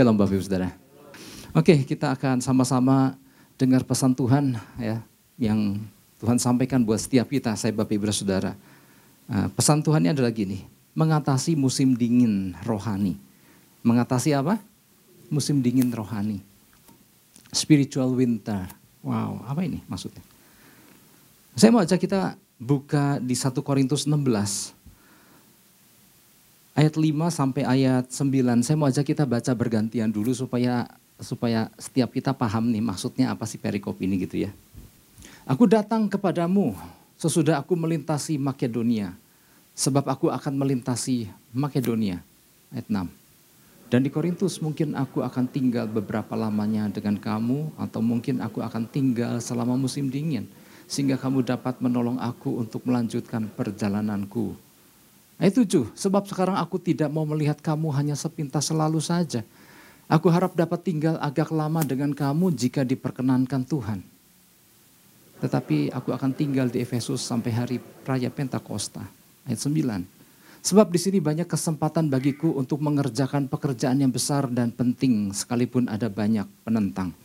Shalom Bapak Ibu Saudara. Oke, kita akan sama-sama dengar pesan Tuhan ya yang Tuhan sampaikan buat setiap kita, saya Bapak Ibu Saudara. Uh, pesan Tuhannya adalah gini, mengatasi musim dingin rohani. Mengatasi apa? Musim dingin rohani. Spiritual winter. Wow, apa ini maksudnya? Saya mau ajak kita buka di 1 Korintus 16 ayat 5 sampai ayat 9. Saya mau ajak kita baca bergantian dulu supaya supaya setiap kita paham nih maksudnya apa sih perikop ini gitu ya. Aku datang kepadamu sesudah aku melintasi Makedonia. Sebab aku akan melintasi Makedonia. Ayat 6. Dan di Korintus mungkin aku akan tinggal beberapa lamanya dengan kamu atau mungkin aku akan tinggal selama musim dingin. Sehingga kamu dapat menolong aku untuk melanjutkan perjalananku Ayat 7, sebab sekarang aku tidak mau melihat kamu hanya sepintas selalu saja. Aku harap dapat tinggal agak lama dengan kamu jika diperkenankan Tuhan. Tetapi aku akan tinggal di Efesus sampai hari raya Pentakosta. Ayat 9. Sebab di sini banyak kesempatan bagiku untuk mengerjakan pekerjaan yang besar dan penting sekalipun ada banyak penentang.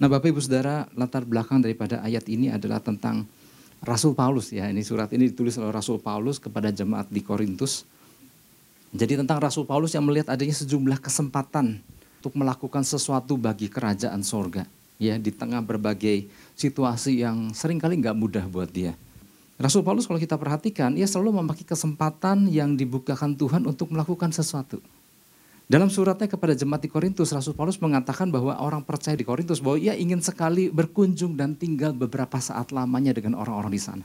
Nah Bapak Ibu Saudara latar belakang daripada ayat ini adalah tentang Rasul Paulus ya, ini surat ini ditulis oleh Rasul Paulus kepada jemaat di Korintus. Jadi tentang Rasul Paulus yang melihat adanya sejumlah kesempatan untuk melakukan sesuatu bagi kerajaan sorga. Ya, di tengah berbagai situasi yang sering kali nggak mudah buat dia. Rasul Paulus kalau kita perhatikan, ia selalu memakai kesempatan yang dibukakan Tuhan untuk melakukan sesuatu. Dalam suratnya kepada jemaat di Korintus, Rasul Paulus mengatakan bahwa orang percaya di Korintus bahwa ia ingin sekali berkunjung dan tinggal beberapa saat lamanya dengan orang-orang di sana.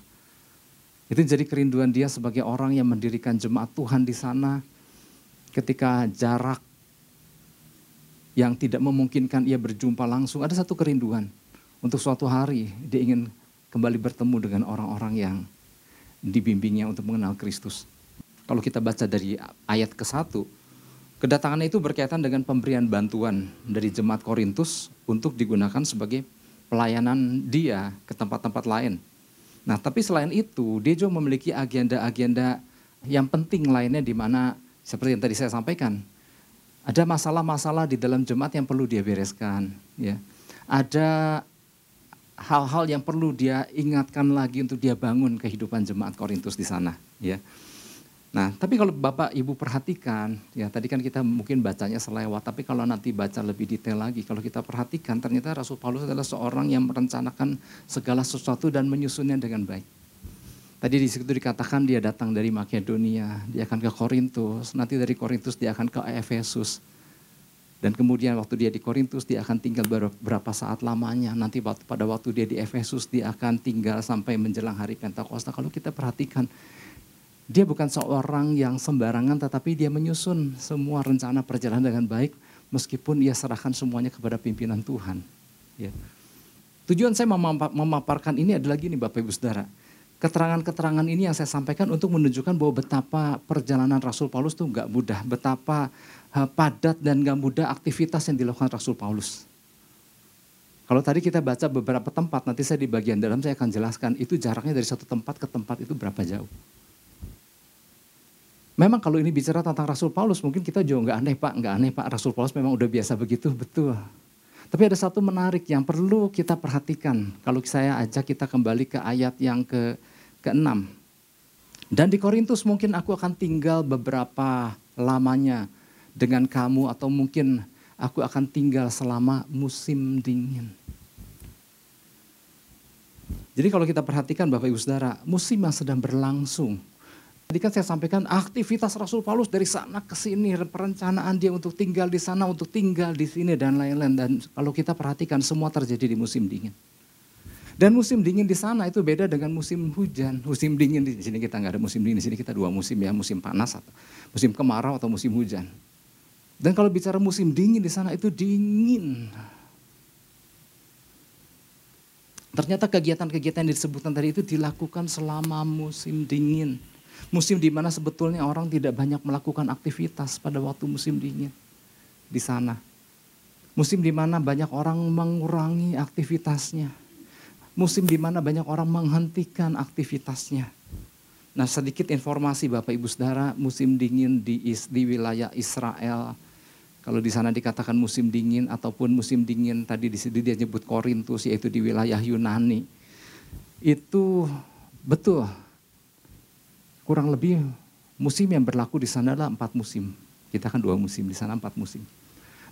Itu jadi kerinduan dia sebagai orang yang mendirikan jemaat Tuhan di sana ketika jarak yang tidak memungkinkan ia berjumpa langsung, ada satu kerinduan untuk suatu hari dia ingin kembali bertemu dengan orang-orang yang dibimbingnya untuk mengenal Kristus. Kalau kita baca dari ayat ke satu. Kedatangan itu berkaitan dengan pemberian bantuan dari jemaat Korintus untuk digunakan sebagai pelayanan dia ke tempat-tempat lain. Nah, tapi selain itu, dia juga memiliki agenda-agenda yang penting lainnya di mana seperti yang tadi saya sampaikan, ada masalah-masalah di dalam jemaat yang perlu dia bereskan, ya. Ada hal-hal yang perlu dia ingatkan lagi untuk dia bangun kehidupan jemaat Korintus di sana, ya. Nah, tapi kalau Bapak Ibu perhatikan, ya tadi kan kita mungkin bacanya selewat, tapi kalau nanti baca lebih detail lagi, kalau kita perhatikan ternyata Rasul Paulus adalah seorang yang merencanakan segala sesuatu dan menyusunnya dengan baik. Tadi di situ dikatakan dia datang dari Makedonia, dia akan ke Korintus, nanti dari Korintus dia akan ke Efesus. Dan kemudian waktu dia di Korintus dia akan tinggal beberapa saat lamanya. Nanti pada waktu dia di Efesus dia akan tinggal sampai menjelang hari Pentakosta. Kalau kita perhatikan dia bukan seorang yang sembarangan tetapi dia menyusun semua rencana perjalanan dengan baik meskipun ia serahkan semuanya kepada pimpinan Tuhan. Ya. Tujuan saya memaparkan ini adalah gini Bapak Ibu Saudara. Keterangan-keterangan ini yang saya sampaikan untuk menunjukkan bahwa betapa perjalanan Rasul Paulus itu nggak mudah. Betapa uh, padat dan nggak mudah aktivitas yang dilakukan Rasul Paulus. Kalau tadi kita baca beberapa tempat, nanti saya di bagian dalam saya akan jelaskan itu jaraknya dari satu tempat ke tempat itu berapa jauh. Memang kalau ini bicara tentang Rasul Paulus, mungkin kita juga nggak aneh Pak, nggak aneh Pak, Rasul Paulus memang udah biasa begitu, betul. Tapi ada satu menarik yang perlu kita perhatikan. Kalau saya ajak kita kembali ke ayat yang ke ke-6. Dan di Korintus mungkin aku akan tinggal beberapa lamanya dengan kamu atau mungkin aku akan tinggal selama musim dingin. Jadi kalau kita perhatikan Bapak Ibu Saudara, musim yang sedang berlangsung Tadi kan saya sampaikan aktivitas Rasul Paulus dari sana ke sini, perencanaan dia untuk tinggal di sana, untuk tinggal di sini dan lain-lain. Dan kalau kita perhatikan semua terjadi di musim dingin. Dan musim dingin di sana itu beda dengan musim hujan. Musim dingin di sini kita nggak ada musim dingin, di sini kita dua musim ya, musim panas atau musim kemarau atau musim hujan. Dan kalau bicara musim dingin di sana itu dingin. Ternyata kegiatan-kegiatan yang disebutkan tadi itu dilakukan selama musim dingin. Musim di mana sebetulnya orang tidak banyak melakukan aktivitas pada waktu musim dingin di sana. Musim di mana banyak orang mengurangi aktivitasnya. Musim di mana banyak orang menghentikan aktivitasnya. Nah sedikit informasi Bapak Ibu Saudara, musim dingin di, di wilayah Israel, Kalau di sana dikatakan musim dingin ataupun musim dingin tadi di sini dia nyebut Korintus yaitu di wilayah Yunani. Itu betul. Kurang lebih musim yang berlaku di sana adalah empat musim. Kita kan dua musim, di sana empat musim.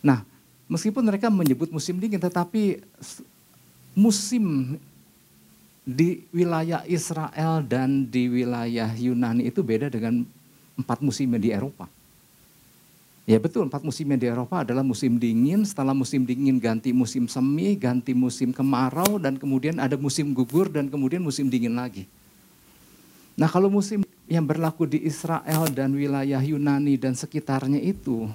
Nah, meskipun mereka menyebut musim dingin tetapi musim di wilayah Israel dan di wilayah Yunani itu beda dengan empat musim di Eropa. Ya betul, empat musim di Eropa adalah musim dingin, setelah musim dingin ganti musim semi, ganti musim kemarau, dan kemudian ada musim gugur, dan kemudian musim dingin lagi. Nah kalau musim yang berlaku di Israel dan wilayah Yunani dan sekitarnya itu,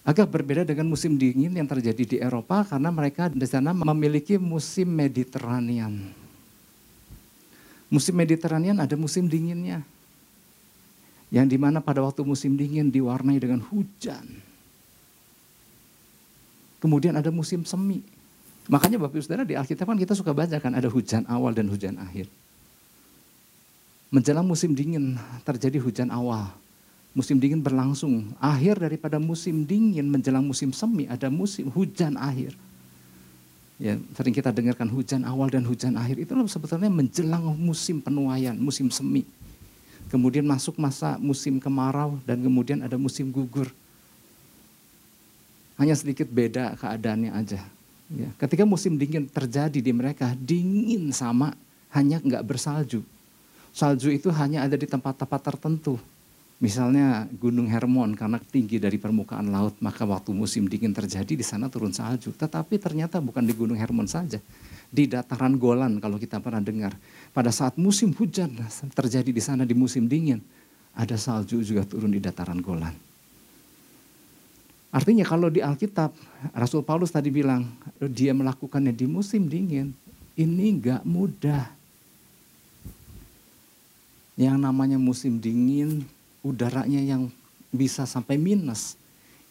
agak berbeda dengan musim dingin yang terjadi di Eropa karena mereka di sana memiliki musim Mediterranean. Musim Mediterranean ada musim dinginnya. Yang di mana pada waktu musim dingin diwarnai dengan hujan. Kemudian ada musim semi. Makanya Bapak Ibu Saudara di Alkitab kan kita suka baca kan ada hujan awal dan hujan akhir. Menjelang musim dingin terjadi hujan awal. Musim dingin berlangsung. Akhir daripada musim dingin menjelang musim semi ada musim hujan akhir. Ya, sering kita dengarkan hujan awal dan hujan akhir itu sebetulnya menjelang musim penuaian, musim semi. Kemudian masuk masa musim kemarau dan kemudian ada musim gugur. Hanya sedikit beda keadaannya aja. Ya, ketika musim dingin terjadi di mereka, dingin sama, hanya nggak bersalju. Salju itu hanya ada di tempat-tempat tertentu. Misalnya Gunung Hermon karena tinggi dari permukaan laut, maka waktu musim dingin terjadi di sana turun salju. Tetapi ternyata bukan di Gunung Hermon saja di dataran Golan kalau kita pernah dengar. Pada saat musim hujan terjadi di sana di musim dingin, ada salju juga turun di dataran Golan. Artinya kalau di Alkitab, Rasul Paulus tadi bilang dia melakukannya di musim dingin, ini enggak mudah. Yang namanya musim dingin, udaranya yang bisa sampai minus,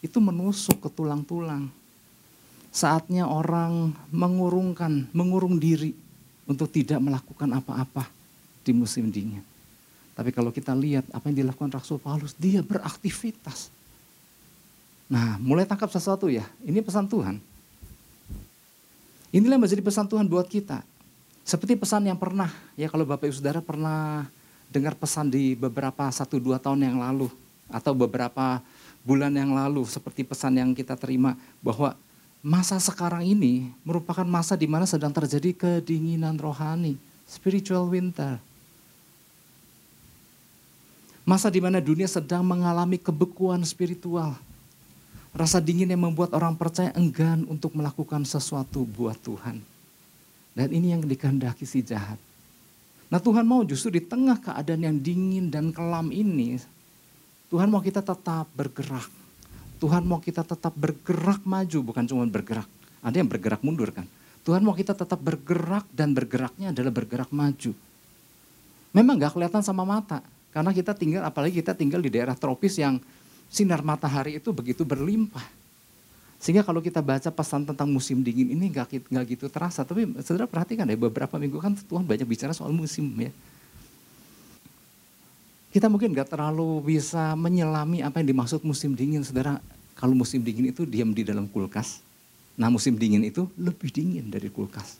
itu menusuk ke tulang-tulang saatnya orang mengurungkan, mengurung diri untuk tidak melakukan apa-apa di musim dingin. Tapi kalau kita lihat apa yang dilakukan Rasul Paulus, dia beraktivitas. Nah, mulai tangkap sesuatu ya. Ini pesan Tuhan. Inilah yang menjadi pesan Tuhan buat kita. Seperti pesan yang pernah, ya kalau Bapak Ibu Saudara pernah dengar pesan di beberapa satu dua tahun yang lalu atau beberapa bulan yang lalu seperti pesan yang kita terima bahwa masa sekarang ini merupakan masa di mana sedang terjadi kedinginan rohani, spiritual winter. Masa di mana dunia sedang mengalami kebekuan spiritual. Rasa dingin yang membuat orang percaya enggan untuk melakukan sesuatu buat Tuhan. Dan ini yang dikehendaki si jahat. Nah Tuhan mau justru di tengah keadaan yang dingin dan kelam ini, Tuhan mau kita tetap bergerak Tuhan mau kita tetap bergerak maju, bukan cuma bergerak. Ada yang bergerak mundur kan. Tuhan mau kita tetap bergerak dan bergeraknya adalah bergerak maju. Memang gak kelihatan sama mata. Karena kita tinggal, apalagi kita tinggal di daerah tropis yang sinar matahari itu begitu berlimpah. Sehingga kalau kita baca pesan tentang musim dingin ini gak, gak gitu terasa. Tapi saudara perhatikan ya beberapa minggu kan Tuhan banyak bicara soal musim ya kita mungkin nggak terlalu bisa menyelami apa yang dimaksud musim dingin, saudara. Kalau musim dingin itu diam di dalam kulkas, nah musim dingin itu lebih dingin dari kulkas.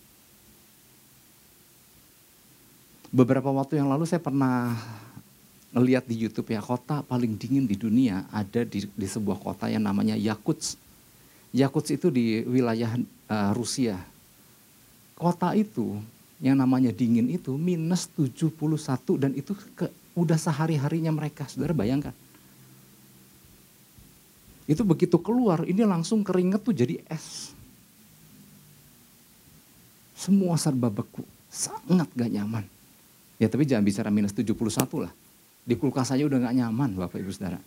Beberapa waktu yang lalu saya pernah ngeliat di YouTube ya kota paling dingin di dunia ada di, di sebuah kota yang namanya Yakutsk. Yakutsk itu di wilayah uh, Rusia. Kota itu yang namanya dingin itu minus 71 dan itu ke udah sehari-harinya mereka. Saudara bayangkan. Itu begitu keluar, ini langsung keringet tuh jadi es. Semua serba beku, sangat gak nyaman. Ya tapi jangan bicara minus 71 lah. Di kulkas saja udah gak nyaman Bapak Ibu Saudara.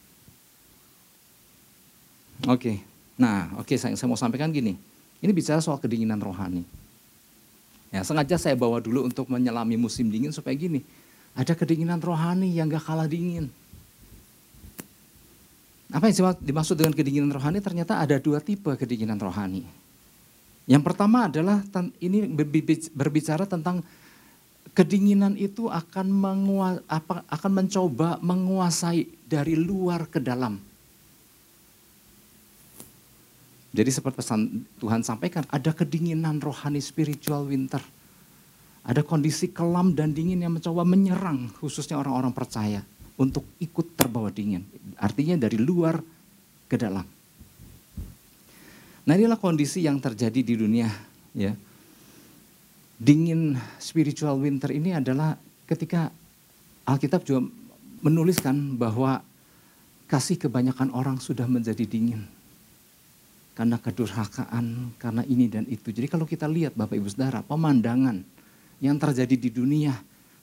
Oke, nah oke saya, saya mau sampaikan gini. Ini bicara soal kedinginan rohani. Ya, sengaja saya bawa dulu untuk menyelami musim dingin supaya gini, ada kedinginan rohani yang gak kalah dingin. Apa yang dimaksud dengan kedinginan rohani? Ternyata ada dua tipe kedinginan rohani. Yang pertama adalah ini berbicara tentang kedinginan itu akan mengua, apa, akan mencoba menguasai dari luar ke dalam. Jadi seperti pesan Tuhan sampaikan, ada kedinginan rohani spiritual winter. Ada kondisi kelam dan dingin yang mencoba menyerang khususnya orang-orang percaya untuk ikut terbawa dingin. Artinya dari luar ke dalam. Nah inilah kondisi yang terjadi di dunia ya. Dingin spiritual winter ini adalah ketika Alkitab juga menuliskan bahwa kasih kebanyakan orang sudah menjadi dingin. Karena kedurhakaan, karena ini dan itu. Jadi kalau kita lihat Bapak Ibu Saudara, pemandangan yang terjadi di dunia,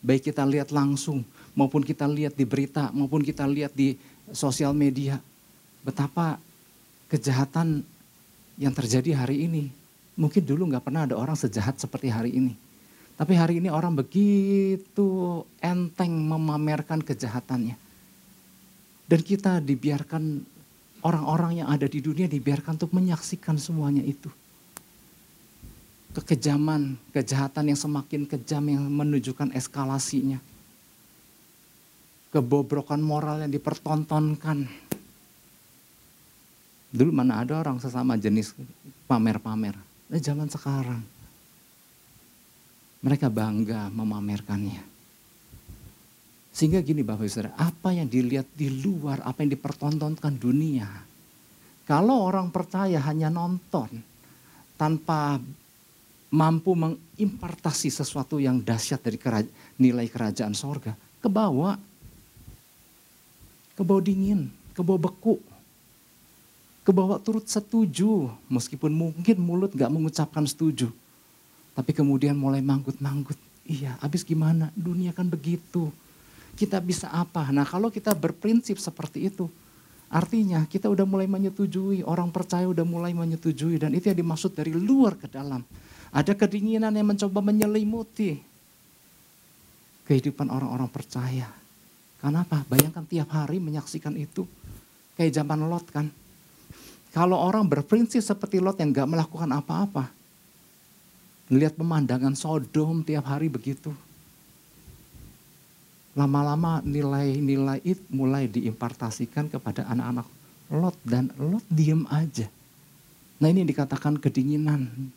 baik kita lihat langsung maupun kita lihat di berita maupun kita lihat di sosial media, betapa kejahatan yang terjadi hari ini. Mungkin dulu nggak pernah ada orang sejahat seperti hari ini. Tapi hari ini orang begitu enteng memamerkan kejahatannya. Dan kita dibiarkan orang-orang yang ada di dunia dibiarkan untuk menyaksikan semuanya itu. Kekejaman, kejahatan yang semakin kejam yang menunjukkan eskalasinya. Kebobrokan moral yang dipertontonkan Dulu mana ada orang sesama jenis pamer-pamer. Nah, zaman sekarang. Mereka bangga memamerkannya. Sehingga gini Bapak Ibu Saudara, apa yang dilihat di luar, apa yang dipertontonkan dunia. Kalau orang percaya hanya nonton tanpa mampu mengimpartasi sesuatu yang dahsyat dari keraja, nilai kerajaan sorga, ke bawah. Dingin, ke bawah beku, ke bawah turut setuju, meskipun mungkin mulut gak mengucapkan setuju. Tapi kemudian mulai manggut-manggut. Iya, habis gimana? Dunia kan begitu. Kita bisa apa? Nah kalau kita berprinsip seperti itu, artinya kita udah mulai menyetujui, orang percaya udah mulai menyetujui. Dan itu yang dimaksud dari luar ke dalam. Ada kedinginan yang mencoba menyelimuti kehidupan orang-orang percaya. Kenapa? Bayangkan tiap hari menyaksikan itu. Kayak zaman Lot kan. Kalau orang berprinsip seperti Lot yang gak melakukan apa-apa. Lihat pemandangan Sodom tiap hari begitu. Lama-lama nilai-nilai itu mulai diimpartasikan kepada anak-anak Lot. Dan Lot diem aja. Nah ini dikatakan kedinginan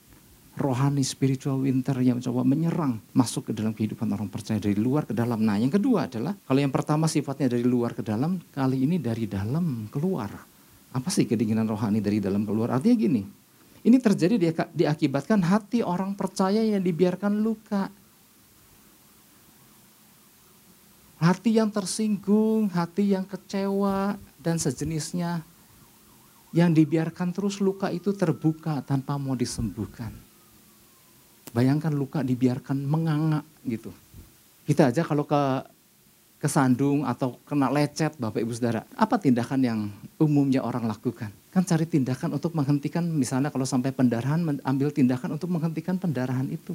rohani spiritual winter yang mencoba menyerang masuk ke dalam kehidupan orang percaya dari luar ke dalam. Nah yang kedua adalah kalau yang pertama sifatnya dari luar ke dalam, kali ini dari dalam keluar. Apa sih kedinginan rohani dari dalam keluar? Artinya gini, ini terjadi diakibatkan hati orang percaya yang dibiarkan luka. Hati yang tersinggung, hati yang kecewa, dan sejenisnya yang dibiarkan terus luka itu terbuka tanpa mau disembuhkan. Bayangkan luka dibiarkan menganga gitu. Kita aja kalau ke kesandung atau kena lecet Bapak Ibu Saudara. Apa tindakan yang umumnya orang lakukan? Kan cari tindakan untuk menghentikan misalnya kalau sampai pendarahan ambil tindakan untuk menghentikan pendarahan itu.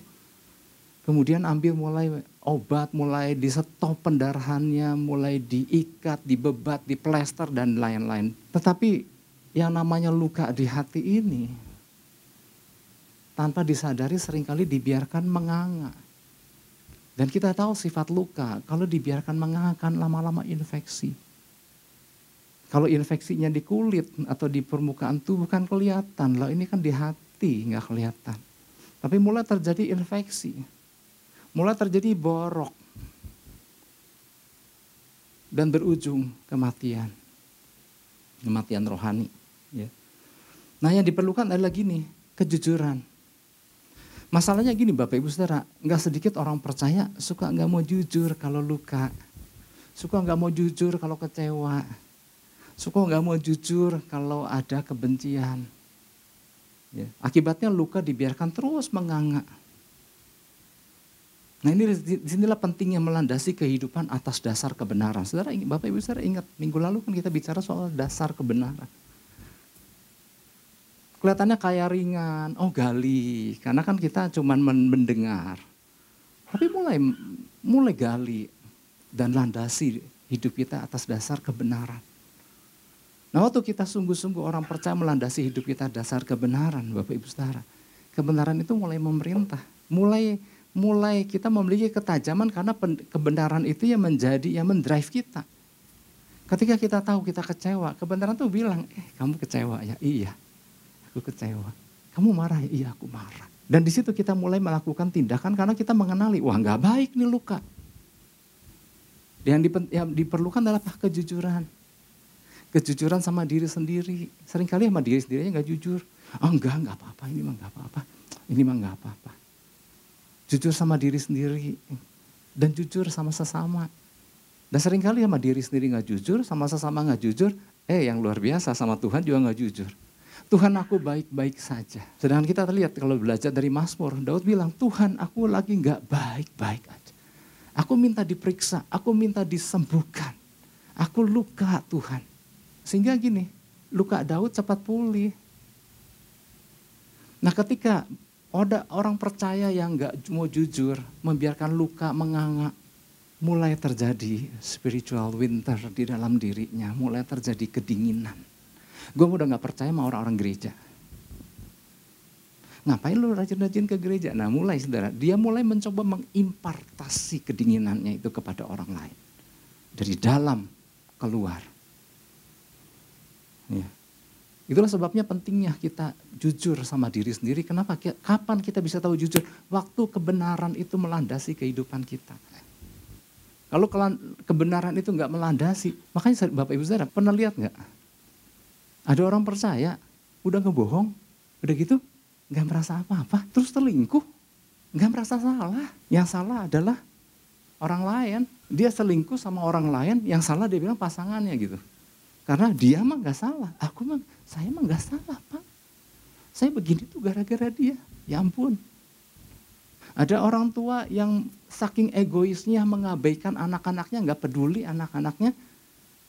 Kemudian ambil mulai obat, mulai di stop pendarahannya, mulai diikat, dibebat, diplester dan lain-lain. Tetapi yang namanya luka di hati ini tanpa disadari sering kali dibiarkan menganga dan kita tahu sifat luka, kalau dibiarkan mengakan lama-lama infeksi. Kalau infeksinya di kulit atau di permukaan tubuh kan kelihatan. Lah ini kan di hati nggak kelihatan. Tapi mulai terjadi infeksi. Mulai terjadi borok. Dan berujung kematian. Kematian rohani. Ya. Nah yang diperlukan adalah gini, kejujuran Masalahnya gini Bapak Ibu Saudara, nggak sedikit orang percaya suka nggak mau jujur kalau luka, suka nggak mau jujur kalau kecewa, suka nggak mau jujur kalau ada kebencian. Ya, akibatnya luka dibiarkan terus menganga. Nah ini di sinilah pentingnya melandasi kehidupan atas dasar kebenaran. Saudara, Bapak Ibu Saudara ingat minggu lalu kan kita bicara soal dasar kebenaran kelihatannya kayak ringan, oh gali, karena kan kita cuma mendengar. Tapi mulai mulai gali dan landasi hidup kita atas dasar kebenaran. Nah waktu kita sungguh-sungguh orang percaya melandasi hidup kita dasar kebenaran Bapak Ibu Saudara. Kebenaran itu mulai memerintah. Mulai mulai kita memiliki ketajaman karena kebenaran itu yang menjadi yang mendrive kita. Ketika kita tahu kita kecewa, kebenaran itu bilang, eh kamu kecewa ya, iya. Aku kecewa. Kamu marah ya? Iya aku marah. Dan di situ kita mulai melakukan tindakan karena kita mengenali, wah nggak baik nih luka. Yang, dipen, yang diperlukan adalah? Kejujuran. Kejujuran sama diri sendiri. Seringkali sama diri sendiri nggak jujur. Oh enggak, enggak apa-apa, ini mah enggak apa-apa. Ini mah enggak apa-apa. Jujur sama diri sendiri. Dan jujur sama sesama. Dan sering kali sama diri sendiri nggak jujur, sama sesama nggak jujur. Eh yang luar biasa sama Tuhan juga nggak jujur. Tuhan aku baik-baik saja. Sedangkan kita lihat kalau belajar dari Mazmur, Daud bilang, Tuhan aku lagi nggak baik-baik aja. Aku minta diperiksa, aku minta disembuhkan. Aku luka Tuhan. Sehingga gini, luka Daud cepat pulih. Nah ketika ada orang percaya yang nggak mau jujur, membiarkan luka menganga, mulai terjadi spiritual winter di dalam dirinya, mulai terjadi kedinginan. Gue udah nggak percaya sama orang-orang gereja. Ngapain lu rajin-rajin ke gereja? Nah mulai saudara, dia mulai mencoba mengimpartasi kedinginannya itu kepada orang lain. Dari dalam keluar. Ya. Itulah sebabnya pentingnya kita jujur sama diri sendiri. Kenapa? Kapan kita bisa tahu jujur? Waktu kebenaran itu melandasi kehidupan kita. Kalau kebenaran itu nggak melandasi, makanya Bapak Ibu Saudara pernah lihat nggak? Ada orang percaya, udah ngebohong, udah gitu nggak merasa apa-apa, terus selingkuh, nggak merasa salah. Yang salah adalah orang lain. Dia selingkuh sama orang lain, yang salah dia bilang pasangannya gitu. Karena dia mah nggak salah, aku mah saya mah nggak salah pak. Saya begini tuh gara-gara dia. Ya ampun. Ada orang tua yang saking egoisnya mengabaikan anak-anaknya, nggak peduli anak-anaknya,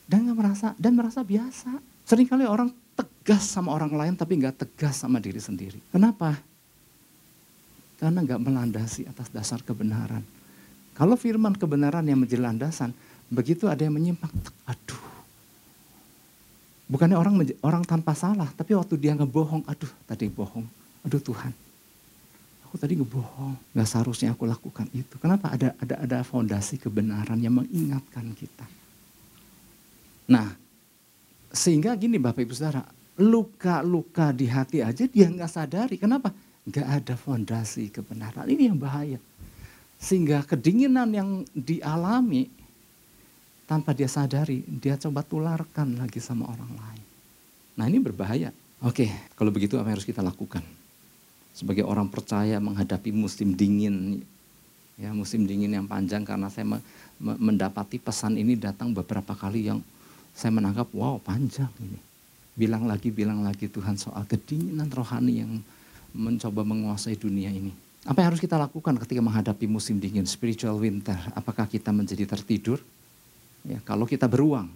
dan nggak merasa dan merasa biasa. Seringkali orang tegas sama orang lain tapi nggak tegas sama diri sendiri. Kenapa? Karena nggak melandasi atas dasar kebenaran. Kalau firman kebenaran yang menjadi landasan, begitu ada yang menyimpang, aduh. Bukannya orang orang tanpa salah, tapi waktu dia ngebohong, aduh tadi bohong, aduh Tuhan. Aku tadi ngebohong, nggak seharusnya aku lakukan itu. Kenapa? Ada ada ada fondasi kebenaran yang mengingatkan kita. Nah, sehingga gini Bapak Ibu Saudara, luka-luka di hati aja dia nggak sadari. Kenapa? Nggak ada fondasi kebenaran. Ini yang bahaya. Sehingga kedinginan yang dialami tanpa dia sadari, dia coba tularkan lagi sama orang lain. Nah ini berbahaya. Oke, kalau begitu apa yang harus kita lakukan? Sebagai orang percaya menghadapi musim dingin, ya musim dingin yang panjang karena saya mendapati pesan ini datang beberapa kali yang saya menangkap, wow panjang ini. Bilang lagi, bilang lagi Tuhan soal kedinginan rohani yang mencoba menguasai dunia ini. Apa yang harus kita lakukan ketika menghadapi musim dingin, spiritual winter? Apakah kita menjadi tertidur? Ya, kalau kita beruang,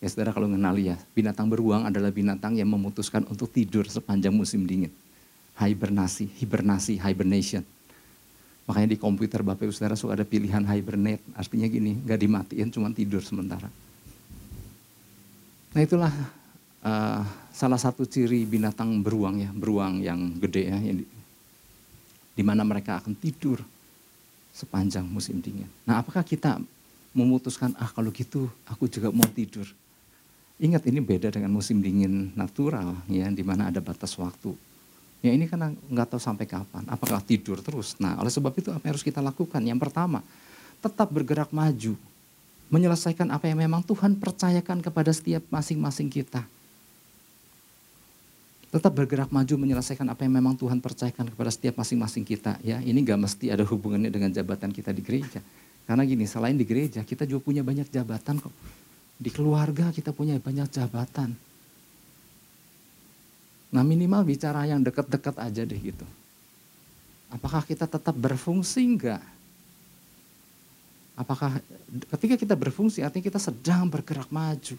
ya saudara kalau mengenali ya, binatang beruang adalah binatang yang memutuskan untuk tidur sepanjang musim dingin. Hibernasi, hibernasi, hibernation. Makanya di komputer Bapak Ibu Saudara suka ada pilihan hibernate, artinya gini, nggak dimatiin, cuma tidur sementara. Nah itulah uh, salah satu ciri binatang beruang ya, beruang yang gede ya, yang di, di mana mereka akan tidur sepanjang musim dingin. Nah apakah kita memutuskan, ah kalau gitu aku juga mau tidur. Ingat ini beda dengan musim dingin natural ya, di mana ada batas waktu. Ya ini kan nggak tahu sampai kapan, apakah tidur terus. Nah oleh sebab itu apa yang harus kita lakukan? Yang pertama, tetap bergerak maju menyelesaikan apa yang memang Tuhan percayakan kepada setiap masing-masing kita. Tetap bergerak maju menyelesaikan apa yang memang Tuhan percayakan kepada setiap masing-masing kita. Ya, ini gak mesti ada hubungannya dengan jabatan kita di gereja. Karena gini, selain di gereja, kita juga punya banyak jabatan kok. Di keluarga kita punya banyak jabatan. Nah minimal bicara yang dekat-dekat aja deh gitu. Apakah kita tetap berfungsi enggak? Apakah ketika kita berfungsi artinya kita sedang bergerak maju.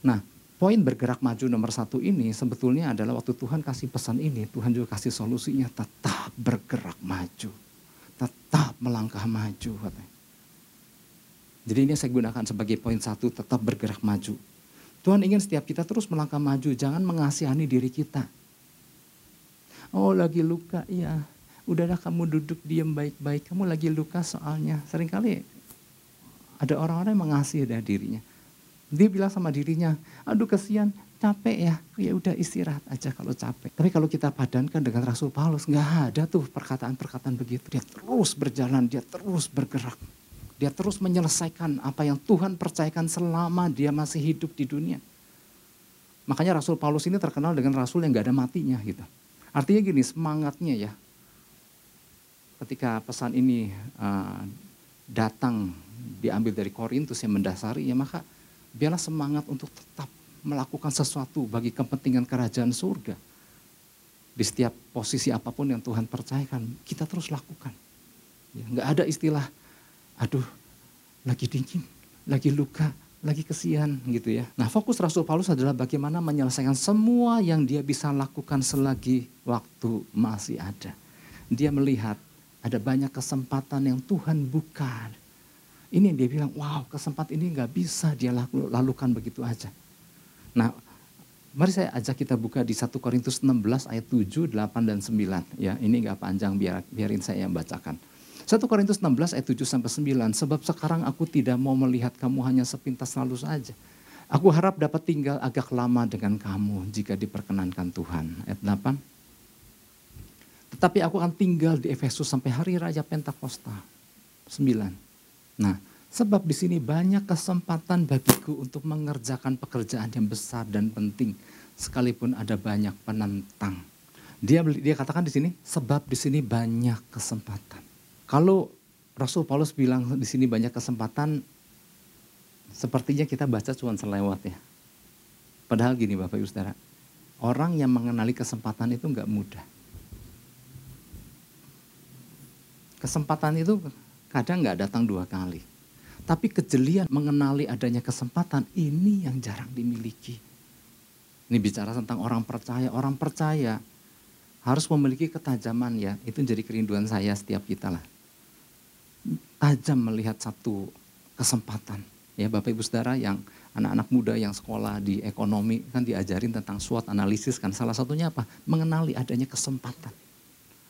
Nah poin bergerak maju nomor satu ini sebetulnya adalah waktu Tuhan kasih pesan ini, Tuhan juga kasih solusinya tetap bergerak maju. Tetap melangkah maju. Katanya. Jadi ini saya gunakan sebagai poin satu, tetap bergerak maju. Tuhan ingin setiap kita terus melangkah maju, jangan mengasihani diri kita. Oh lagi luka, iya. Udahlah kamu duduk diam baik-baik, kamu lagi luka soalnya. Seringkali ada orang-orang yang mengasihi dari dirinya. Dia bilang sama dirinya, aduh kesian, capek ya, ya udah istirahat aja kalau capek. Tapi kalau kita padankan dengan Rasul Paulus, nggak ada tuh perkataan-perkataan begitu. Dia terus berjalan, dia terus bergerak. Dia terus menyelesaikan apa yang Tuhan percayakan selama dia masih hidup di dunia. Makanya Rasul Paulus ini terkenal dengan Rasul yang gak ada matinya gitu. Artinya gini, semangatnya ya. Ketika pesan ini uh, datang, diambil dari Korintus yang mendasari, ya maka biarlah semangat untuk tetap melakukan sesuatu bagi kepentingan kerajaan surga. Di setiap posisi apa pun yang Tuhan percayakan, kita terus lakukan. Ya, gak ada istilah aduh lagi dingin, lagi luka, lagi kesian gitu ya. Nah fokus Rasul Paulus adalah bagaimana menyelesaikan semua yang dia bisa lakukan selagi waktu masih ada. Dia melihat ada banyak kesempatan yang Tuhan buka. Ini yang dia bilang, wow kesempatan ini nggak bisa dia lakukan begitu aja. Nah mari saya ajak kita buka di 1 Korintus 16 ayat 7, 8, dan 9. Ya ini nggak panjang, biar, biarin saya yang bacakan. 1 Korintus 16 ayat 7 sampai 9. Sebab sekarang aku tidak mau melihat kamu hanya sepintas lalu saja. Aku harap dapat tinggal agak lama dengan kamu jika diperkenankan Tuhan. Ayat 8. Tetapi aku akan tinggal di Efesus sampai hari raya Pentakosta. 9. Nah, sebab di sini banyak kesempatan bagiku untuk mengerjakan pekerjaan yang besar dan penting sekalipun ada banyak penentang. Dia dia katakan di sini sebab di sini banyak kesempatan. Kalau Rasul Paulus bilang di sini banyak kesempatan, sepertinya kita baca cuma selewat ya. Padahal gini Bapak Ibu Saudara, orang yang mengenali kesempatan itu nggak mudah. Kesempatan itu kadang nggak datang dua kali. Tapi kejelian mengenali adanya kesempatan ini yang jarang dimiliki. Ini bicara tentang orang percaya. Orang percaya harus memiliki ketajaman ya. Itu jadi kerinduan saya setiap kita lah tajam melihat satu kesempatan. Ya Bapak Ibu Saudara yang anak-anak muda yang sekolah di ekonomi kan diajarin tentang SWOT analisis kan salah satunya apa? Mengenali adanya kesempatan.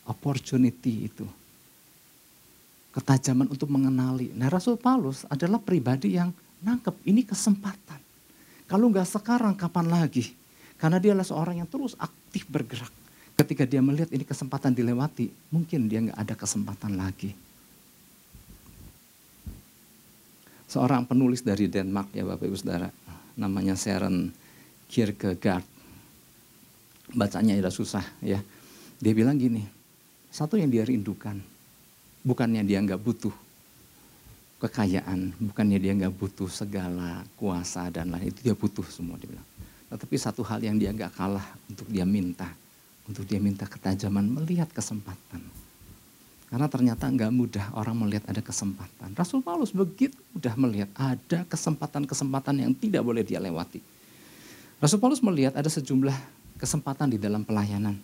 Opportunity itu. Ketajaman untuk mengenali. Nah Rasul Paulus adalah pribadi yang nangkep ini kesempatan. Kalau nggak sekarang kapan lagi? Karena dia adalah seorang yang terus aktif bergerak. Ketika dia melihat ini kesempatan dilewati, mungkin dia nggak ada kesempatan lagi. Seorang penulis dari Denmark ya Bapak Ibu Saudara. Namanya Søren Kierkegaard. Bacanya ya susah ya. Dia bilang gini, satu yang dia rindukan, bukannya dia nggak butuh kekayaan, bukannya dia nggak butuh segala kuasa dan lain itu dia butuh semua dia bilang. Tetapi satu hal yang dia nggak kalah untuk dia minta, untuk dia minta ketajaman melihat kesempatan karena ternyata nggak mudah orang melihat ada kesempatan. Rasul Paulus begitu mudah melihat ada kesempatan-kesempatan yang tidak boleh dia lewati. Rasul Paulus melihat ada sejumlah kesempatan di dalam pelayanan.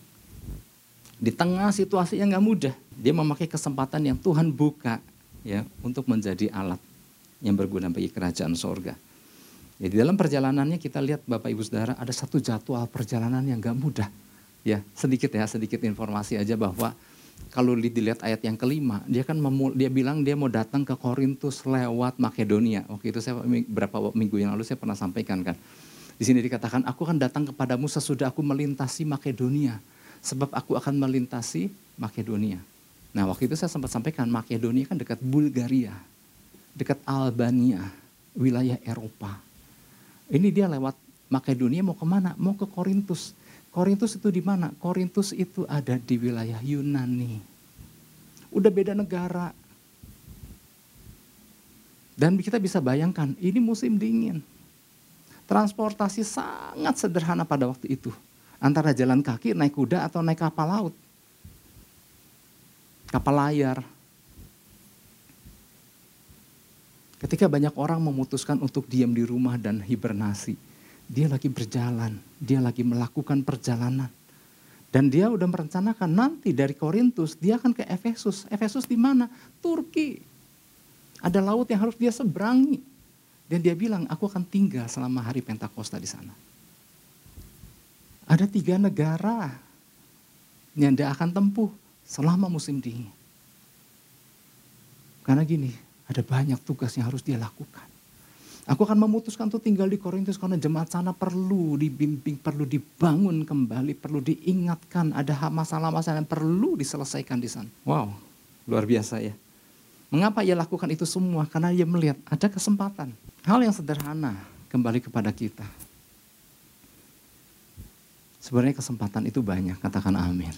Di tengah situasi yang nggak mudah, dia memakai kesempatan yang Tuhan buka ya untuk menjadi alat yang berguna bagi kerajaan sorga. Ya, di dalam perjalanannya kita lihat Bapak Ibu Saudara ada satu jadwal perjalanan yang nggak mudah. Ya sedikit ya sedikit informasi aja bahwa kalau dilihat ayat yang kelima, dia kan memul, dia bilang dia mau datang ke Korintus lewat Makedonia. Waktu itu saya beberapa minggu yang lalu saya pernah sampaikan kan. Di sini dikatakan, aku akan datang kepadamu sesudah aku melintasi Makedonia. Sebab aku akan melintasi Makedonia. Nah waktu itu saya sempat sampaikan, Makedonia kan dekat Bulgaria. Dekat Albania, wilayah Eropa. Ini dia lewat Makedonia mau ke mana? Mau ke Korintus Korintus itu di mana? Korintus itu ada di wilayah Yunani. Udah beda negara. Dan kita bisa bayangkan, ini musim dingin. Transportasi sangat sederhana pada waktu itu. Antara jalan kaki, naik kuda, atau naik kapal laut. Kapal layar. Ketika banyak orang memutuskan untuk diam di rumah dan hibernasi dia lagi berjalan, dia lagi melakukan perjalanan. Dan dia udah merencanakan nanti dari Korintus dia akan ke Efesus. Efesus di mana? Turki. Ada laut yang harus dia seberangi. Dan dia bilang, aku akan tinggal selama hari Pentakosta di sana. Ada tiga negara yang dia akan tempuh selama musim dingin. Karena gini, ada banyak tugas yang harus dia lakukan. Aku akan memutuskan untuk tinggal di Korintus karena jemaat sana perlu dibimbing, perlu dibangun kembali, perlu diingatkan. Ada masalah-masalah yang perlu diselesaikan di sana. Wow, luar biasa ya. Mengapa ia lakukan itu semua? Karena ia melihat ada kesempatan. Hal yang sederhana kembali kepada kita. Sebenarnya kesempatan itu banyak, katakan amin.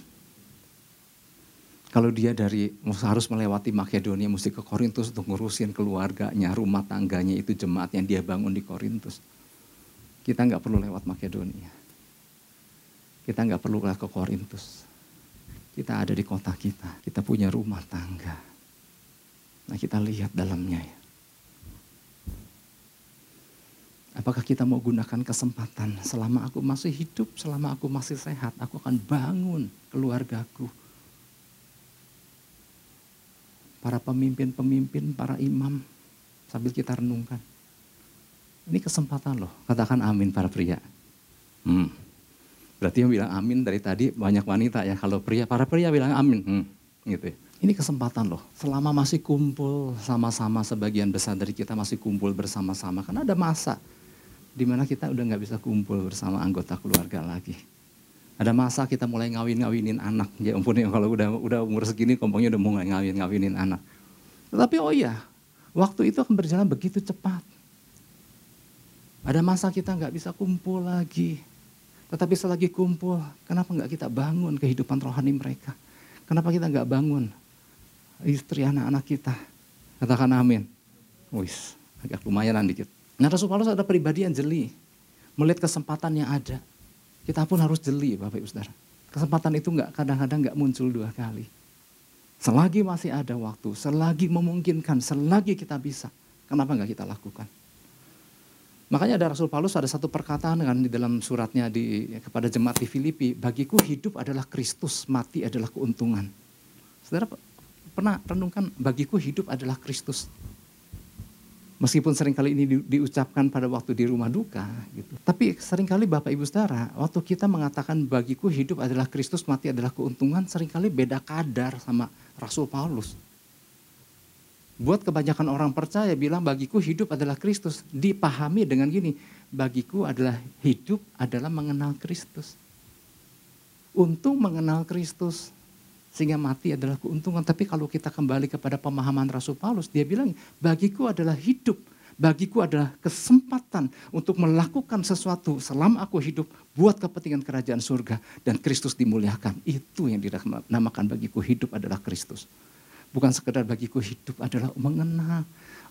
Kalau dia dari harus melewati Makedonia, mesti ke Korintus untuk ngurusin keluarganya, rumah tangganya itu jemaat yang dia bangun di Korintus. Kita nggak perlu lewat Makedonia. Kita nggak perlu ke Korintus. Kita ada di kota kita. Kita punya rumah tangga. Nah kita lihat dalamnya ya. Apakah kita mau gunakan kesempatan selama aku masih hidup, selama aku masih sehat, aku akan bangun keluargaku, para pemimpin-pemimpin, para imam, sambil kita renungkan. Ini kesempatan loh, katakan amin para pria. Hmm. Berarti yang bilang amin dari tadi banyak wanita ya. Kalau pria, para pria bilang amin. Hmm. Gitu ya. Ini kesempatan loh. Selama masih kumpul sama-sama sebagian besar dari kita masih kumpul bersama-sama. Karena ada masa di mana kita udah nggak bisa kumpul bersama anggota keluarga lagi. Ada masa kita mulai ngawin-ngawinin anak. Ya ampun ya kalau udah udah umur segini kompongnya udah mulai ngawin-ngawinin anak. Tetapi oh iya, waktu itu akan berjalan begitu cepat. Ada masa kita nggak bisa kumpul lagi. Tetapi selagi kumpul, kenapa nggak kita bangun kehidupan rohani mereka? Kenapa kita nggak bangun istri anak-anak kita? Katakan amin. Wis, agak lumayan dikit. Nah Rasul Paulus ada pribadi yang jeli. Melihat kesempatan yang ada. Kita pun harus jeli Bapak Ibu Saudara. Kesempatan itu nggak kadang-kadang nggak muncul dua kali. Selagi masih ada waktu, selagi memungkinkan, selagi kita bisa, kenapa nggak kita lakukan? Makanya ada Rasul Paulus ada satu perkataan kan di dalam suratnya di kepada jemaat di Filipi, bagiku hidup adalah Kristus, mati adalah keuntungan. Saudara pernah renungkan bagiku hidup adalah Kristus. Meskipun sering kali ini di, diucapkan pada waktu di rumah duka, gitu. tapi sering kali Bapak Ibu Saudara, waktu kita mengatakan bagiku hidup adalah Kristus, mati adalah keuntungan, sering kali beda kadar sama Rasul Paulus. Buat kebanyakan orang percaya bilang bagiku hidup adalah Kristus, dipahami dengan gini, bagiku adalah hidup adalah mengenal Kristus. Untung mengenal Kristus, sehingga mati adalah keuntungan. Tapi kalau kita kembali kepada pemahaman Rasul Paulus, dia bilang, bagiku adalah hidup, bagiku adalah kesempatan untuk melakukan sesuatu selama aku hidup buat kepentingan kerajaan surga dan Kristus dimuliakan. Itu yang dinamakan bagiku hidup adalah Kristus. Bukan sekedar bagiku hidup adalah mengenal.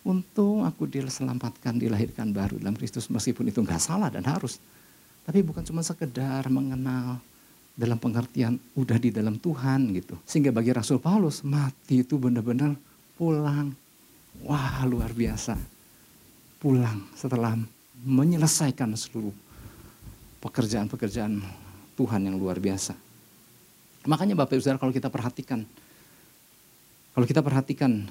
Untung aku diselamatkan, dilahirkan baru dalam Kristus meskipun itu nggak salah dan harus. Tapi bukan cuma sekedar mengenal, dalam pengertian udah di dalam Tuhan gitu. Sehingga bagi Rasul Paulus mati itu benar-benar pulang. Wah luar biasa. Pulang setelah menyelesaikan seluruh pekerjaan-pekerjaan Tuhan yang luar biasa. Makanya Bapak Ibu Saudara kalau kita perhatikan, kalau kita perhatikan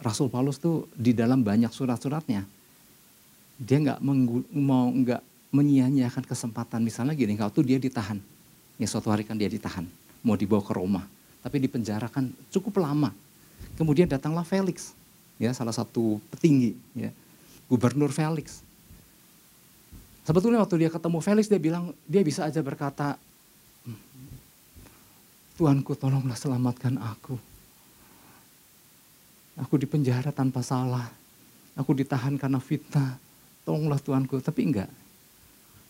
Rasul Paulus tuh di dalam banyak surat-suratnya, dia nggak mau nggak menyia-nyiakan kesempatan misalnya gini, kalau tuh dia ditahan, Ya suatu hari kan dia ditahan, mau dibawa ke Roma. Tapi dipenjarakan cukup lama. Kemudian datanglah Felix, ya salah satu petinggi, ya, Gubernur Felix. Sebetulnya waktu dia ketemu Felix dia bilang dia bisa aja berkata, Tuanku tolonglah selamatkan aku. Aku dipenjara tanpa salah. Aku ditahan karena fitnah. Tolonglah Tuanku. Tapi enggak.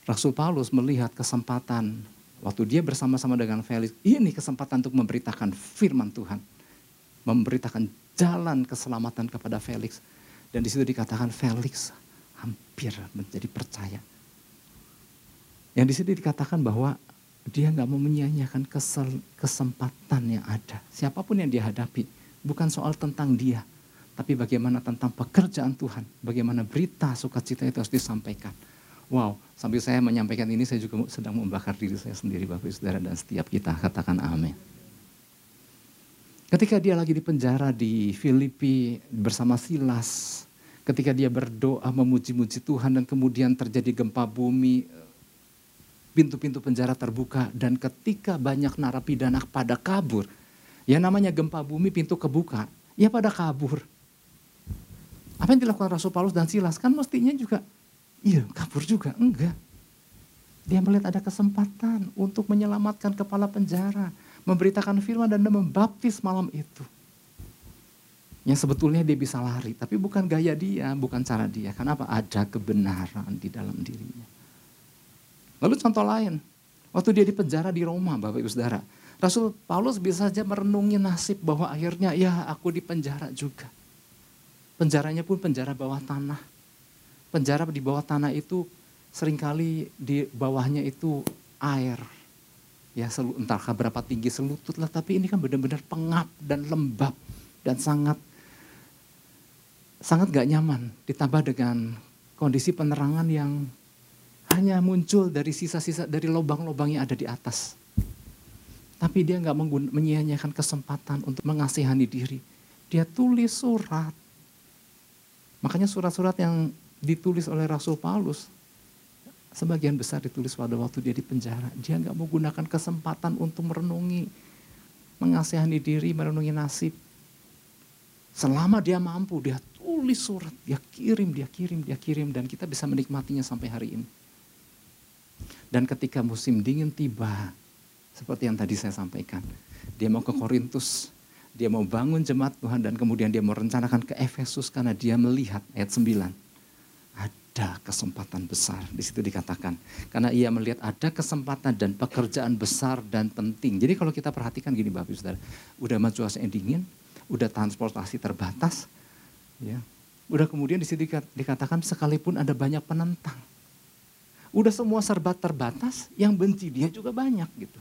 Rasul Paulus melihat kesempatan Waktu dia bersama-sama dengan Felix, ini kesempatan untuk memberitakan firman Tuhan. Memberitakan jalan keselamatan kepada Felix. Dan di situ dikatakan Felix hampir menjadi percaya. Yang di situ dikatakan bahwa dia nggak mau menyia-nyiakan kesempatan yang ada. Siapa pun yang dia hadapi, bukan soal tentang dia, tapi bagaimana tentang pekerjaan Tuhan, bagaimana berita sukacita itu harus disampaikan. Wow, sambil saya menyampaikan ini saya juga sedang membakar diri saya sendiri Bapak Saudara dan setiap kita katakan amin. Ketika dia lagi di penjara di Filipi bersama Silas, ketika dia berdoa memuji-muji Tuhan dan kemudian terjadi gempa bumi, pintu-pintu penjara terbuka dan ketika banyak narapidana pada kabur, ya namanya gempa bumi pintu kebuka, ya pada kabur. Apa yang dilakukan Rasul Paulus dan Silas kan mestinya juga, iya kabur juga, enggak. Dia melihat ada kesempatan untuk menyelamatkan kepala penjara, memberitakan firman dan membaptis malam itu. Yang sebetulnya dia bisa lari, tapi bukan gaya dia, bukan cara dia. Kenapa? Ada kebenaran di dalam dirinya. Lalu contoh lain, waktu dia di penjara di Roma, Bapak Ibu Saudara. Rasul Paulus bisa saja merenungi nasib bahwa akhirnya ya aku di penjara juga. Penjaranya pun penjara bawah tanah. Penjara di bawah tanah itu sering kali di bawahnya itu air. Ya entah berapa tinggi selutut lah, tapi ini kan benar-benar pengap dan lembab dan sangat sangat gak nyaman. Ditambah dengan kondisi penerangan yang hanya muncul dari sisa-sisa dari lubang-lubang yang ada di atas. Tapi dia nggak menyia-nyiakan kesempatan untuk mengasihani diri. Dia tulis surat Makanya surat-surat yang ditulis oleh Rasul Paulus, sebagian besar ditulis pada waktu dia di penjara. Dia nggak mau gunakan kesempatan untuk merenungi, mengasihani diri, merenungi nasib. Selama dia mampu, dia tulis surat, dia kirim, dia kirim, dia kirim, dan kita bisa menikmatinya sampai hari ini. Dan ketika musim dingin tiba, seperti yang tadi saya sampaikan, dia mau ke Korintus, dia mau bangun jemaat Tuhan dan kemudian dia merencanakan ke Efesus karena dia melihat ayat 9. Ada kesempatan besar, di situ dikatakan. Karena ia melihat ada kesempatan dan pekerjaan besar dan penting. Jadi kalau kita perhatikan gini Bapak Saudara, udah cuaca yang dingin, udah transportasi terbatas, ya. Udah kemudian di situ dikatakan sekalipun ada banyak penentang. Udah semua serba terbatas, yang benci dia juga banyak gitu.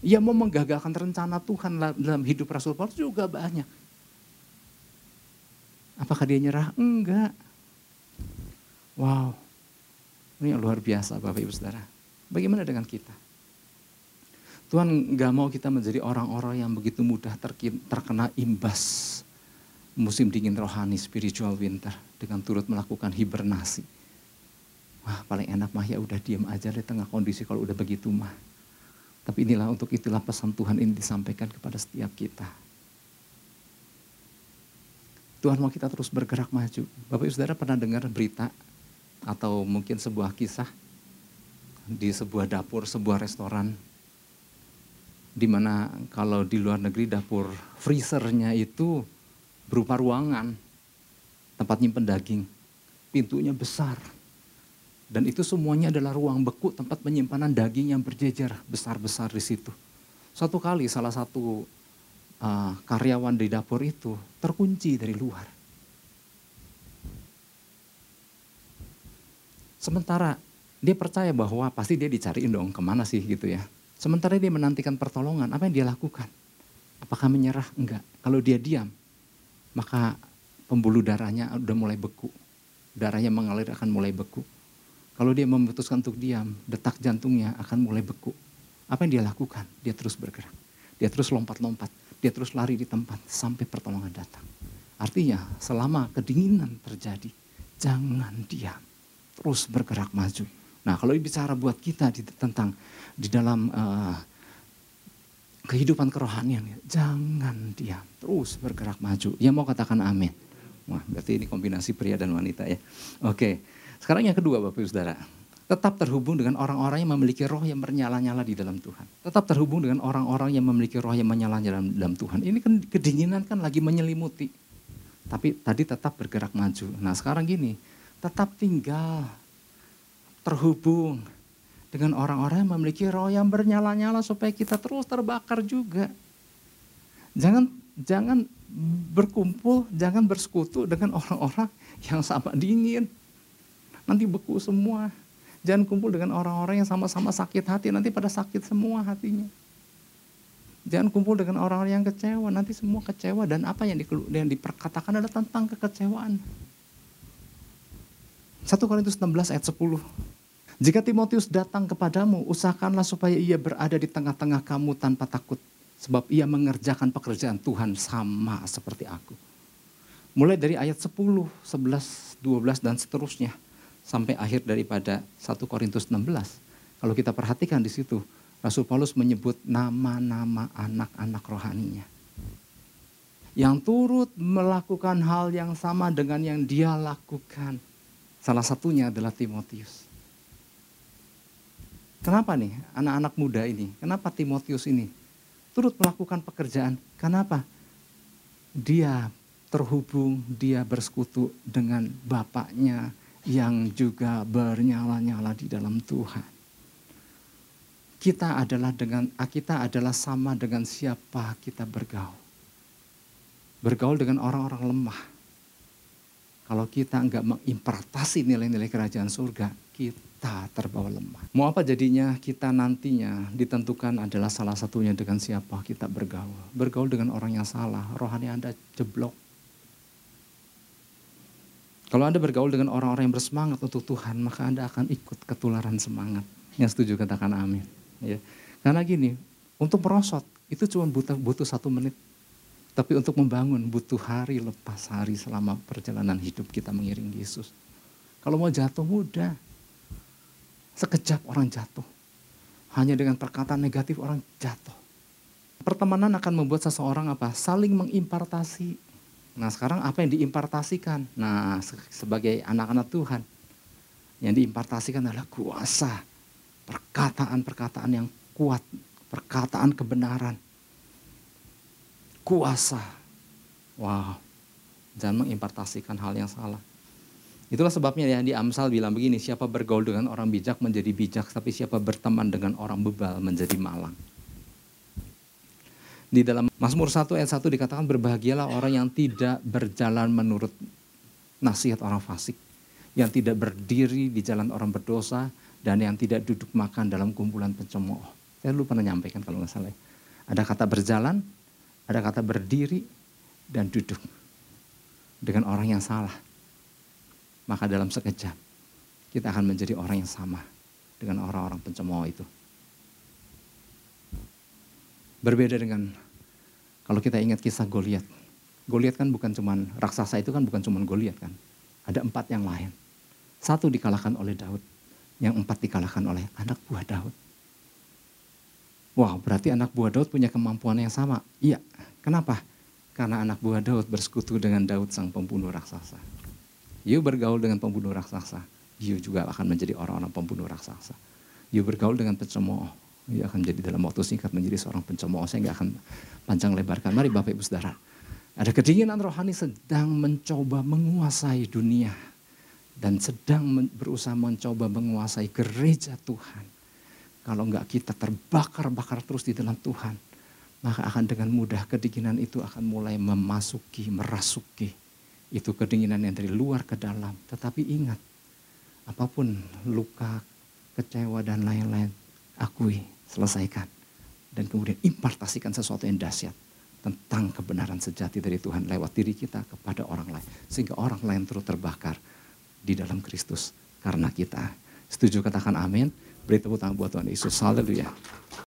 Yang mau menggagalkan rencana Tuhan dalam hidup Rasul Paulus juga banyak. Apakah dia nyerah? Enggak. Wow. Ini yang luar biasa Bapak Ibu Saudara. Bagaimana dengan kita? Tuhan nggak mau kita menjadi orang-orang yang begitu mudah terkena imbas musim dingin rohani, spiritual winter. Dengan turut melakukan hibernasi. Wah paling enak mah ya udah diam aja di tengah kondisi kalau udah begitu mah. Tapi inilah untuk itulah pesan Tuhan ini disampaikan kepada setiap kita. Tuhan mau kita terus bergerak maju. Bapak Ibu Saudara pernah dengar berita atau mungkin sebuah kisah di sebuah dapur, sebuah restoran di mana kalau di luar negeri dapur freezernya itu berupa ruangan tempat nyimpen daging. Pintunya besar, dan itu semuanya adalah ruang beku tempat penyimpanan daging yang berjejer besar-besar di situ. Suatu kali salah satu uh, karyawan di dapur itu terkunci dari luar. Sementara dia percaya bahwa pasti dia dicariin dong ke mana sih gitu ya. Sementara dia menantikan pertolongan, apa yang dia lakukan? Apakah menyerah? Enggak. Kalau dia diam, maka pembuluh darahnya udah mulai beku. Darahnya mengalir akan mulai beku kalau dia memutuskan untuk diam, detak jantungnya akan mulai beku. Apa yang dia lakukan? Dia terus bergerak. Dia terus lompat-lompat. Dia terus lari di tempat sampai pertolongan datang. Artinya selama kedinginan terjadi, jangan diam. Terus bergerak maju. Nah kalau bicara buat kita di, tentang di dalam uh, kehidupan kerohanian, jangan diam. Terus bergerak maju. Yang mau katakan amin. Wah berarti ini kombinasi pria dan wanita ya. Oke. Sekarang yang kedua Bapak Ibu Saudara. Tetap terhubung dengan orang-orang yang memiliki roh yang menyala-nyala di dalam Tuhan. Tetap terhubung dengan orang-orang yang memiliki roh yang menyala-nyala dalam, dalam Tuhan. Ini kan kedinginan kan lagi menyelimuti. Tapi tadi tetap bergerak maju. Nah sekarang gini, tetap tinggal terhubung dengan orang-orang yang memiliki roh yang bernyala-nyala supaya kita terus terbakar juga. Jangan jangan berkumpul, jangan bersekutu dengan orang-orang yang sama dingin, nanti beku semua. Jangan kumpul dengan orang-orang yang sama-sama sakit hati, nanti pada sakit semua hatinya. Jangan kumpul dengan orang-orang yang kecewa, nanti semua kecewa dan apa yang, di, yang diperkatakan adalah tentang kekecewaan. 1 Korintus 16 ayat 10. Jika Timotius datang kepadamu, usahakanlah supaya ia berada di tengah-tengah kamu tanpa takut. Sebab ia mengerjakan pekerjaan Tuhan sama seperti aku. Mulai dari ayat 10, 11, 12 dan seterusnya sampai akhir daripada 1 Korintus 16. Kalau kita perhatikan di situ, Rasul Paulus menyebut nama-nama anak-anak rohaninya. yang turut melakukan hal yang sama dengan yang dia lakukan. Salah satunya adalah Timotius. Kenapa nih anak-anak muda ini? Kenapa Timotius ini turut melakukan pekerjaan? Kenapa? Dia terhubung, dia bersekutu dengan bapaknya yang juga bernyala-nyala di dalam Tuhan kita adalah dengan kita adalah sama dengan siapa kita bergaul. Bergaul dengan orang-orang lemah. Kalau kita enggak mengimpartasi nilai-nilai kerajaan surga, kita terbawa lemah. Mau apa jadinya kita nantinya ditentukan adalah salah satunya dengan siapa kita bergaul. Bergaul dengan orang yang salah, rohani Anda jeblok. Kalau Anda bergaul dengan orang-orang yang bersemangat untuk Tuhan, maka Anda akan ikut ketularan semangat. Yang setuju katakan amin. Ya. Karena gini, untuk merosot itu cuma butuh, butuh satu menit. Tapi untuk membangun butuh hari lepas hari selama perjalanan hidup kita mengiring Yesus. Kalau mau jatuh mudah. Sekejap orang jatuh. Hanya dengan perkataan negatif orang jatuh. Pertemanan akan membuat seseorang apa? Saling mengimpartasi. Nah sekarang apa yang diimpartasikan? Nah sebagai anak-anak Tuhan. Yang diimpartasikan adalah kuasa perkataan-perkataan yang kuat, perkataan kebenaran, kuasa. Wow, jangan mengimpartasikan hal yang salah. Itulah sebabnya ya di Amsal bilang begini, siapa bergaul dengan orang bijak menjadi bijak, tapi siapa berteman dengan orang bebal menjadi malang. Di dalam Mazmur 1 ayat 1 dikatakan berbahagialah orang yang tidak berjalan menurut nasihat orang fasik, yang tidak berdiri di jalan orang berdosa, dan yang tidak duduk makan dalam kumpulan pencemooh. Saya dulu pernah nyampaikan kalau nggak salah. Ada kata berjalan, ada kata berdiri, dan duduk dengan orang yang salah. Maka dalam sekejap kita akan menjadi orang yang sama dengan orang-orang pencemooh itu. Berbeda dengan kalau kita ingat kisah Goliat. Goliat kan bukan cuman raksasa itu kan bukan cuman Goliat kan. Ada empat yang lain. Satu dikalahkan oleh Daud yang empat dikalahkan oleh anak buah Daud. Wow, berarti anak buah Daud punya kemampuan yang sama. Iya, kenapa? Karena anak buah Daud bersekutu dengan Daud sang pembunuh raksasa. You bergaul dengan pembunuh raksasa, you juga akan menjadi orang-orang pembunuh raksasa. You bergaul dengan pencemooh, you akan menjadi dalam waktu singkat menjadi seorang pencemooh. Saya nggak akan panjang lebarkan. Mari Bapak Ibu Saudara. Ada kedinginan rohani sedang mencoba menguasai dunia dan sedang berusaha mencoba menguasai gereja Tuhan. Kalau enggak kita terbakar-bakar terus di dalam Tuhan, maka akan dengan mudah kedinginan itu akan mulai memasuki, merasuki. Itu kedinginan yang dari luar ke dalam. Tetapi ingat, apa pun luka, kecewa dan lain-lain, akui, selesaikan. Dan kemudian impartasikan sesuatu yang dahsyat tentang kebenaran sejati dari Tuhan lewat diri kita kepada orang lain. Sehingga orang lain terus terbakar di dalam Kristus karena kita. Setuju katakan amin. Beri tepuk tangan buat Tuhan Yesus. Haleluya.